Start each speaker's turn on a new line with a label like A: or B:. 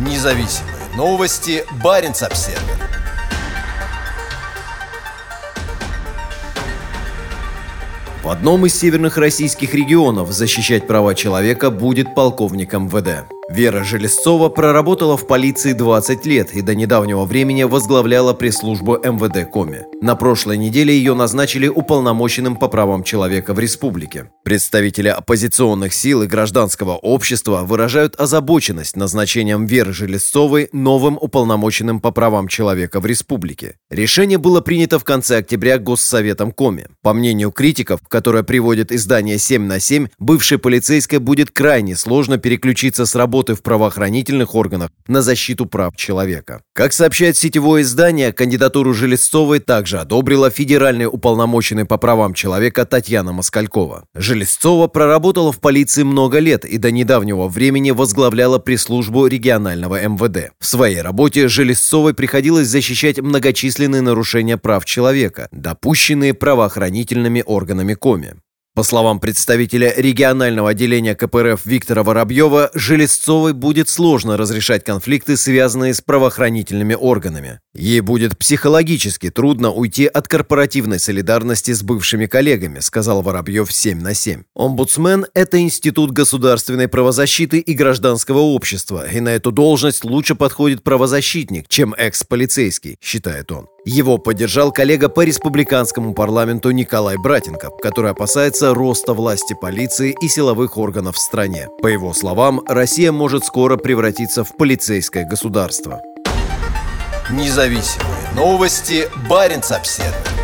A: Независимые новости. Барин обсерва В одном из северных российских регионов защищать права человека будет полковник МВД. Вера Железцова проработала в полиции 20 лет и до недавнего времени возглавляла пресс-службу МВД Коми. На прошлой неделе ее назначили уполномоченным по правам человека в республике. Представители оппозиционных сил и гражданского общества выражают озабоченность назначением Веры Железцовой новым уполномоченным по правам человека в республике. Решение было принято в конце октября Госсоветом Коми. По мнению критиков, которое приводит издание 7 на 7, бывшей полицейской будет крайне сложно переключиться с работы работы в правоохранительных органах на защиту прав человека. Как сообщает сетевое издание, кандидатуру Железцовой также одобрила федеральный уполномоченный по правам человека Татьяна Москалькова. Железцова проработала в полиции много лет и до недавнего времени возглавляла пресс-службу регионального МВД. В своей работе Железцовой приходилось защищать многочисленные нарушения прав человека, допущенные правоохранительными органами Коми. По словам представителя регионального отделения КПРФ Виктора Воробьева, Железцовой будет сложно разрешать конфликты, связанные с правоохранительными органами. Ей будет психологически трудно уйти от корпоративной солидарности с бывшими коллегами, сказал Воробьев 7 на 7. Омбудсмен – это институт государственной правозащиты и гражданского общества, и на эту должность лучше подходит правозащитник, чем экс-полицейский, считает он. Его поддержал коллега по республиканскому парламенту Николай Братенко, который опасается роста власти полиции и силовых органов в стране. По его словам, Россия может скоро превратиться в полицейское государство.
B: Независимые новости. Барин обседный.